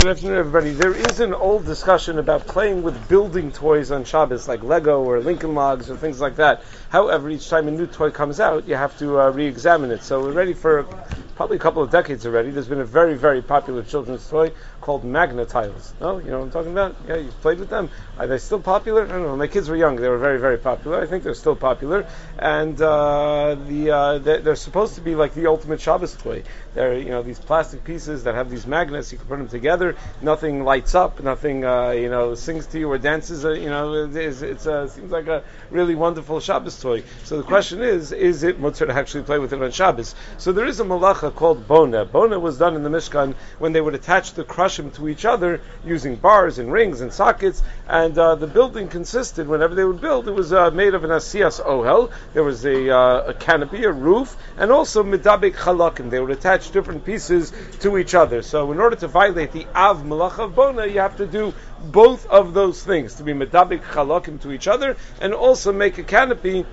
Good afternoon, everybody. There is an old discussion about playing with building toys on Shabbos, like Lego or Lincoln Logs or things like that. However, each time a new toy comes out, you have to uh, re-examine it. So we're ready for probably a couple of decades already. There's been a very, very popular children's toy called Magna-Tiles. No, you know what I'm talking about? Yeah, you've played with them. Are they still popular? I don't know. My kids were young. They were very, very popular. I think they're still popular. And uh, the uh, they're, they're, supposed to be like the ultimate Shabbos toy. They're you know these plastic pieces that have these magnets. You can put them together. Nothing lights up. Nothing uh, you know sings to you or dances. Uh, you know it's, it's uh, seems like a really wonderful Shabbos toy. So the question is, is it mutter to actually play with it on Shabbos? So there is a malacha called bona. Bona was done in the Mishkan when they would attach the crush to each other using bars and rings and sockets. And uh, the building consisted, whenever they would build, it was uh, made of an asiyas ohel. There was a, uh, a, canopy, a roof, and also midabik chalakim. They would attach different pieces to each other. So in order to violate the av malach of bona, you have to do both of those things to be medabik chalakim to each other and also make a canopy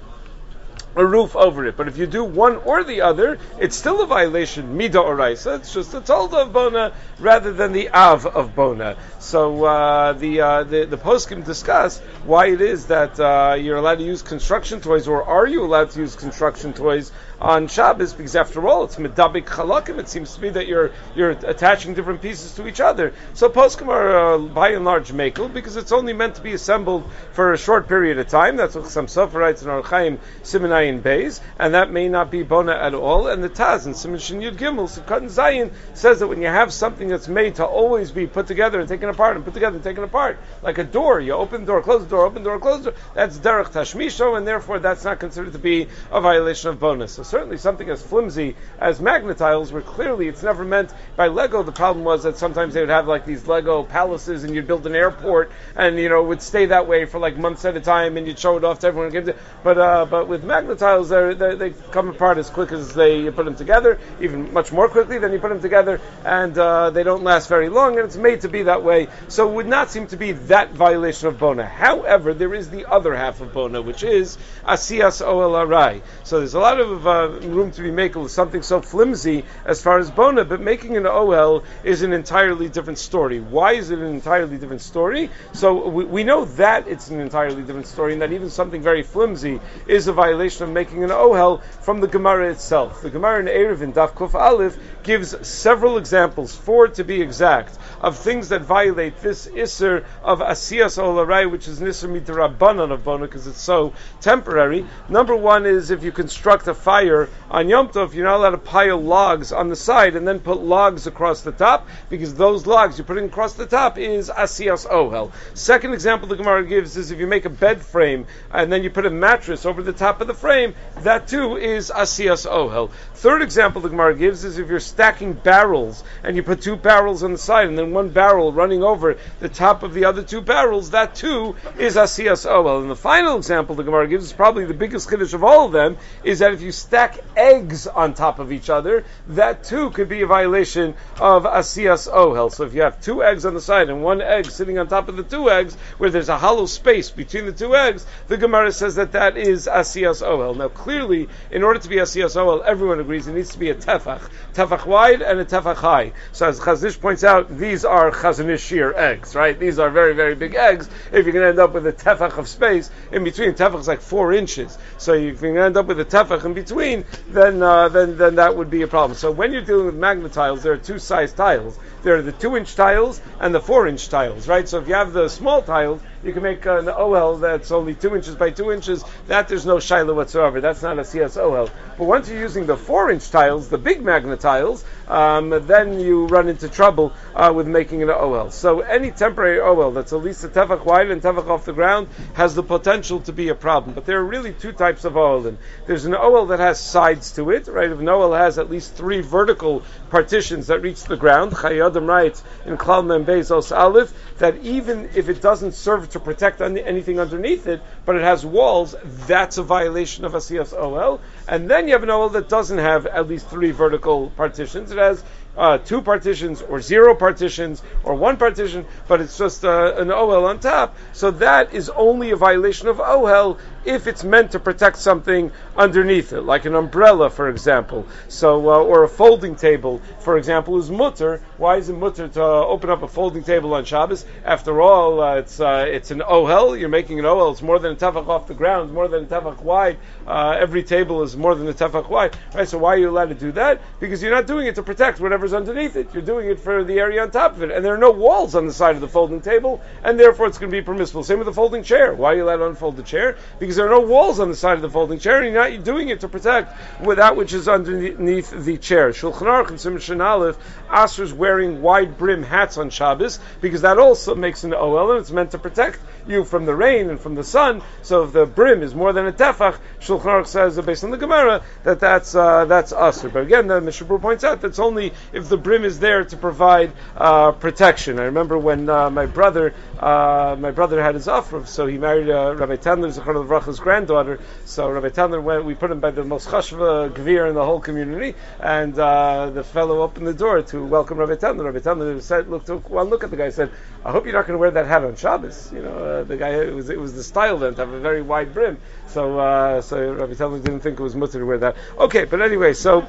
a roof over it. But if you do one or the other, it's still a violation, mida oraisa. It's just a tolda of bona rather than the av of bona. So uh, the, uh, the the poskim discuss why it is that uh, you're allowed to use construction toys, or are you allowed to use construction toys on Shabbos? Because after all, it's medabik chalakim. It seems to be that you're you're attaching different pieces to each other. So poskim are uh, by and large makel because it's only meant to be assembled for a short period of time. That's what Chasam Sofer writes in Orach Chaim Simonai Zayin and that may not be Bona at all. And the Taz in Simon Yud Gimel, Sukkot Zayin, says that when you have something that's made to always be put together and taken apart and put together and taken apart, like a door, you open the door, close the door, open the door, close the door, that's Derech Tashmisho, and therefore that's not considered to be a violation of bonus. So certainly something as flimsy as Magna-Tiles, where clearly it's never meant by Lego. The problem was that sometimes they would have like these Lego palaces and you'd build an airport and, you know, would stay that way for like months at a time and you'd show it off to everyone. But, uh, but with Magna tiles, they they come apart as quick as they put them together, even much more quickly than you put them together, and uh, they don't last very long, and it's made to be that way. So it would not seem to be that violation of Bona. However, there is the other half of Bona, which is Asiyas Ohel Arai. So there's a lot of uh, room to be made with something so flimsy as far as Bona, but making an ohel is an entirely different story. Why is it an entirely different story? So we, we know that it's an entirely different story, and that even something very flimsy is a violation making an ohel from the Gemara itself. The Gemara in Eruvin Daf Kuf Aleph gives several examples, four to be exact, of things that violate this Isser of Asiyas Ohel Arai, which is Nisr Midrabanan of Bona, because it's so temporary. Number one is if you construct a fire on Yom Tov, you're not allowed to pile logs on the side and then put logs across the top, because those logs you're putting across the top is Asiyas Ohel. Second example the Gemara gives is if you make a bed frame and then you put a mattress over the top of the frame, that too is Asiyas Ohel. Third example the Gemara gives is if you're stacking barrels and you put two barrels on the side and then one barrel running over the top of the other two barrels, that too is Asiyas Ohel. And the final example the Gemara gives is probably the biggest chiddush of all of them, is that if you stack eggs on top of each other, that too could be a violation of Asiyas Ohel. So if you have two eggs on the side and one egg sitting on top of the two eggs, where there's a hollow space between the two eggs, the Gemara says that that is Asiyas Ohel. Now clearly, in order to be a CSOL, everyone agrees it needs to be a tefach, tefach wide and a tefach high. So as Chazon Ish points out, these are Chazanishir eggs, right? These are very, very big eggs. If you're going to end up with a tefach of space in between, tefach is like four inches. So if you're going to end up with a tefach in between, then, uh, then, then that would be a problem. So when you're dealing with magna tiles, there are two size tiles. There are the two inch tiles and the four inch tiles, right? So if you have the small tiles, you can make an ohel that's only two inches by two inches. That there's no shiloh whatsoever. That's not a CSOL. But once you're using the four inch tiles, the big magnet tiles, um, then you run into trouble uh, with making an ohel. So any temporary ohel that's at least a tefach wide and tefach off the ground has the potential to be a problem. But there are really two types of ohel. There's an ohel that has sides to it, right? If an ohel has at least three vertical partitions that reach the ground, Chayei Adam writes in Klal Mem Bezos Aleph that even if it doesn't serve to protect anything underneath it, but it has walls, that's a violation of Asiyas Ohel. And then you have an ohel that doesn't have at least three vertical partitions. It has uh, two partitions or zero partitions or one partition, but it's just uh, an ohel on top. So that is only a violation of ohel if it's meant to protect something underneath it, like an umbrella, for example. So, uh, or a folding table, for example, is mutter. Why is it mutter to open up a folding table on Shabbos? After all, uh, it's uh, it's an ohel. You're making an ohel. It's more than a tefach off the ground, more than a tefach wide. Uh, every table is more than a tefach wide. Right? So why are you allowed to do that? Because you're not doing it to protect underneath it. You're doing it for the area on top of it, and there are no walls on the side of the folding table, and therefore it's going to be permissible. Same with the folding chair. Why are you allowed to unfold the chair? Because there are no walls on the side of the folding chair, and you're not doing it to protect that which is underneath the chair. Shulchan Aruch and Simon Aleph, Asher's wearing wide brim hats on Shabbos because that also makes an ohel, and it's meant to protect you from the rain and from the sun. So if the brim is more than a tefach, Shulchan Aruch says, based on the Gemara, that that's uh, that's usher. But again, the Mishnah Berurah points out that's only if the brim is there to provide uh, protection. I remember when uh, my brother uh, my brother had his aufruf, so he married uh, Rabbi Tandler, Zechron of Racha's granddaughter. So Rabbi Tandler went, we put him by the most chashva gvir in the whole community, and uh, the fellow opened the door to welcome Rabbi Tandler. Rabbi Tandler said, looked, one look at the guy, said, "I hope you're not going to wear that hat on Shabbos." You know, the guy it was it was the style then to have a very wide brim. So so Rabbi Tandler didn't think it was mutter to wear that. Okay, but anyway, so.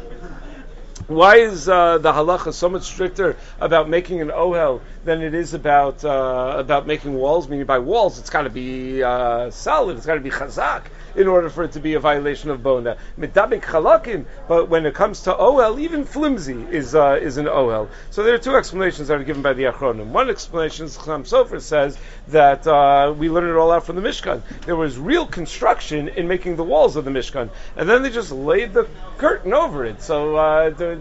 Why is uh, the halacha so much stricter about making an ohel than it is about uh, about making walls? Meaning by walls, it's got to be uh, solid, it's got to be chazak in order for it to be a violation of bona. But when it comes to ohel, even flimsy is uh, is an ohel. So there are two explanations that are given by the Achronim. One explanation, Chaim Sofer says that uh, we learned it all out from the Mishkan. There was real construction in making the walls of the Mishkan, and then they just laid the curtain over it, so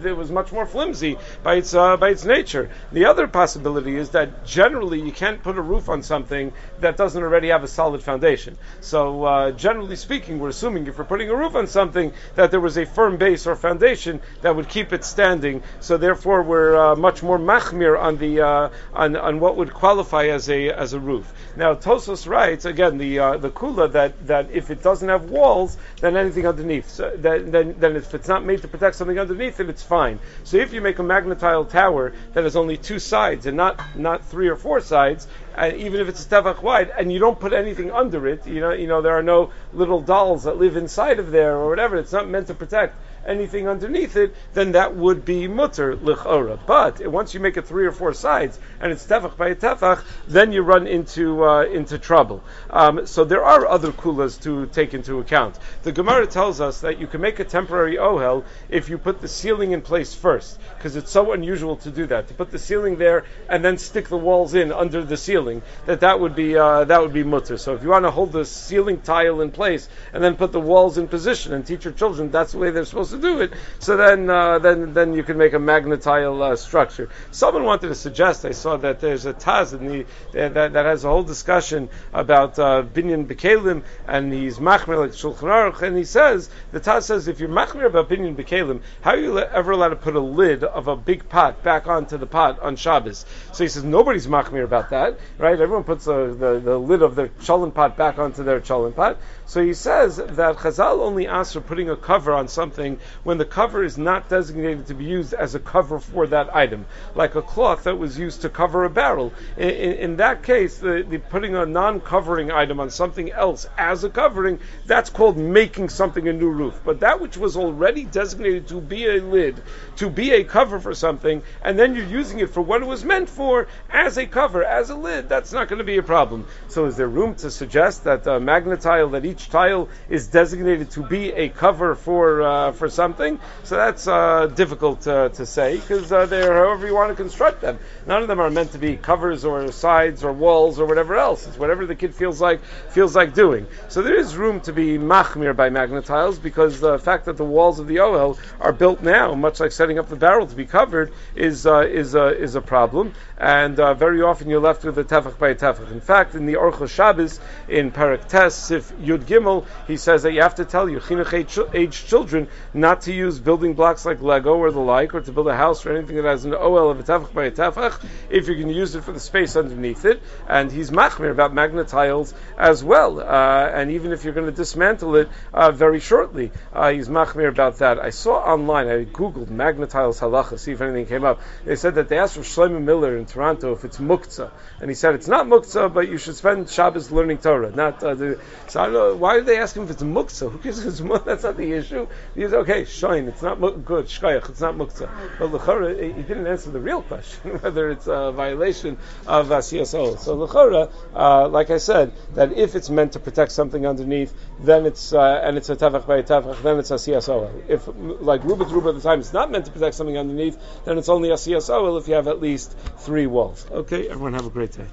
uh, it was much more flimsy by its uh, by its nature. The other possibility is that generally you can't put a roof on something that doesn't already have a solid foundation. So uh, generally speaking, we're assuming if we're putting a roof on something that there was a firm base or foundation that would keep it standing. So therefore, we're uh, much more machmir on the uh, on, on what would qualify as a as a roof. Now Tosafos writes again the uh, the kula that, that if it doesn't have walls, then anything underneath, so then, then then if it's not made to protect something underneath it, it's fine. So if you make a Magna-Tile tower that has only two sides and not not three or four sides, uh, even if it's a tefach wide, and you don't put anything under it, you know, you know, there are no little dolls that live inside of there or whatever. It's not meant to protect anything underneath it, then that would be mutter lichora. But once you make it three or four sides and it's tefach by a tefach, then you run into uh, into trouble. Um, so there are other kulas to take into account. The Gemara tells us that you can make a temporary ohel if you put the ceiling in place first, because it's so unusual to do that. To put the ceiling there and then stick the walls in under the ceiling, that that would be uh, that would be mutter. So if you want to hold the ceiling tile in place and then put the walls in position and teach your children that's the way they're supposed to do it, so then uh, then then you can make a Magna-Tile uh, structure. Someone wanted to suggest. I saw that there's a Taz in the, that, that has a whole discussion about uh, binyan bekalim, and he's machmir like Shulchan Aruch, and he says the Taz says if you're machmir about binyan bekalim, how are you ever allowed to put a lid of a big pot back onto the pot on Shabbos? So he says nobody's machmir about that, right? Everyone puts the, the, the lid of their cholent pot back onto their cholent pot. So he says that Chazal only asks for putting a cover on something when the cover is not designated to be used as a cover for that item, like a cloth that was used to cover a barrel. In, in, in that case, the, the, putting a non-covering item on something else as a covering, that's called making something a new roof. But that which was already designated to be a lid, to be a cover for something, and then you're using it for what it was meant for, as a cover, as a lid, that's not going to be a problem. So is there room to suggest that uh, Magna-Tile, that each tile is designated to be a cover for, uh, for something? So that's uh, difficult uh, to say because uh, they're however you want to construct them. None of them are meant to be covers or sides or walls or whatever else. It's whatever the kid feels like feels like doing. So there is room to be machmir by Magna-Tiles because the fact that the walls of the ohel are built now, much like setting up the barrel to be covered, is uh, is is a problem. And uh, very often you're left with a tefach by a tefach. In fact, in the Orchos Shabbos in Parak Tes Sif Yud Gimel, he says that you have to tell your chinuch age children not not to use building blocks like Lego or the like, or to build a house or anything that has an ohel of a tefach by a tefach, if you're going to use it for the space underneath it. And he's machmir about magnet tiles as well. Uh, and even if you're going to dismantle it uh, very shortly, uh, he's machmir about that. I saw online, I googled magnet tiles halacha, see if anything came up. They said that they asked for Shlomo Miller in Toronto if it's muktzah, and he said it's not muktzah, but you should spend Shabbos learning Torah. Not uh, the, so I don't know why did they ask him if it's muktzah? Who cares if it's muktzah? That's not the issue. He's okay, shine. It's not mu- good. Shkayach. It's not muktzah. But lechora, he didn't answer the real question whether it's a violation of uh, CSO. So lechora, uh, like I said, that if it's meant to protect something underneath, then it's uh, and it's a tefach by a tefach, then it's a CSO. If like Rubik's Rubik at the time, it's not meant to protect something underneath, then it's only a CSO if you have at least three walls. Okay, everyone have a great day.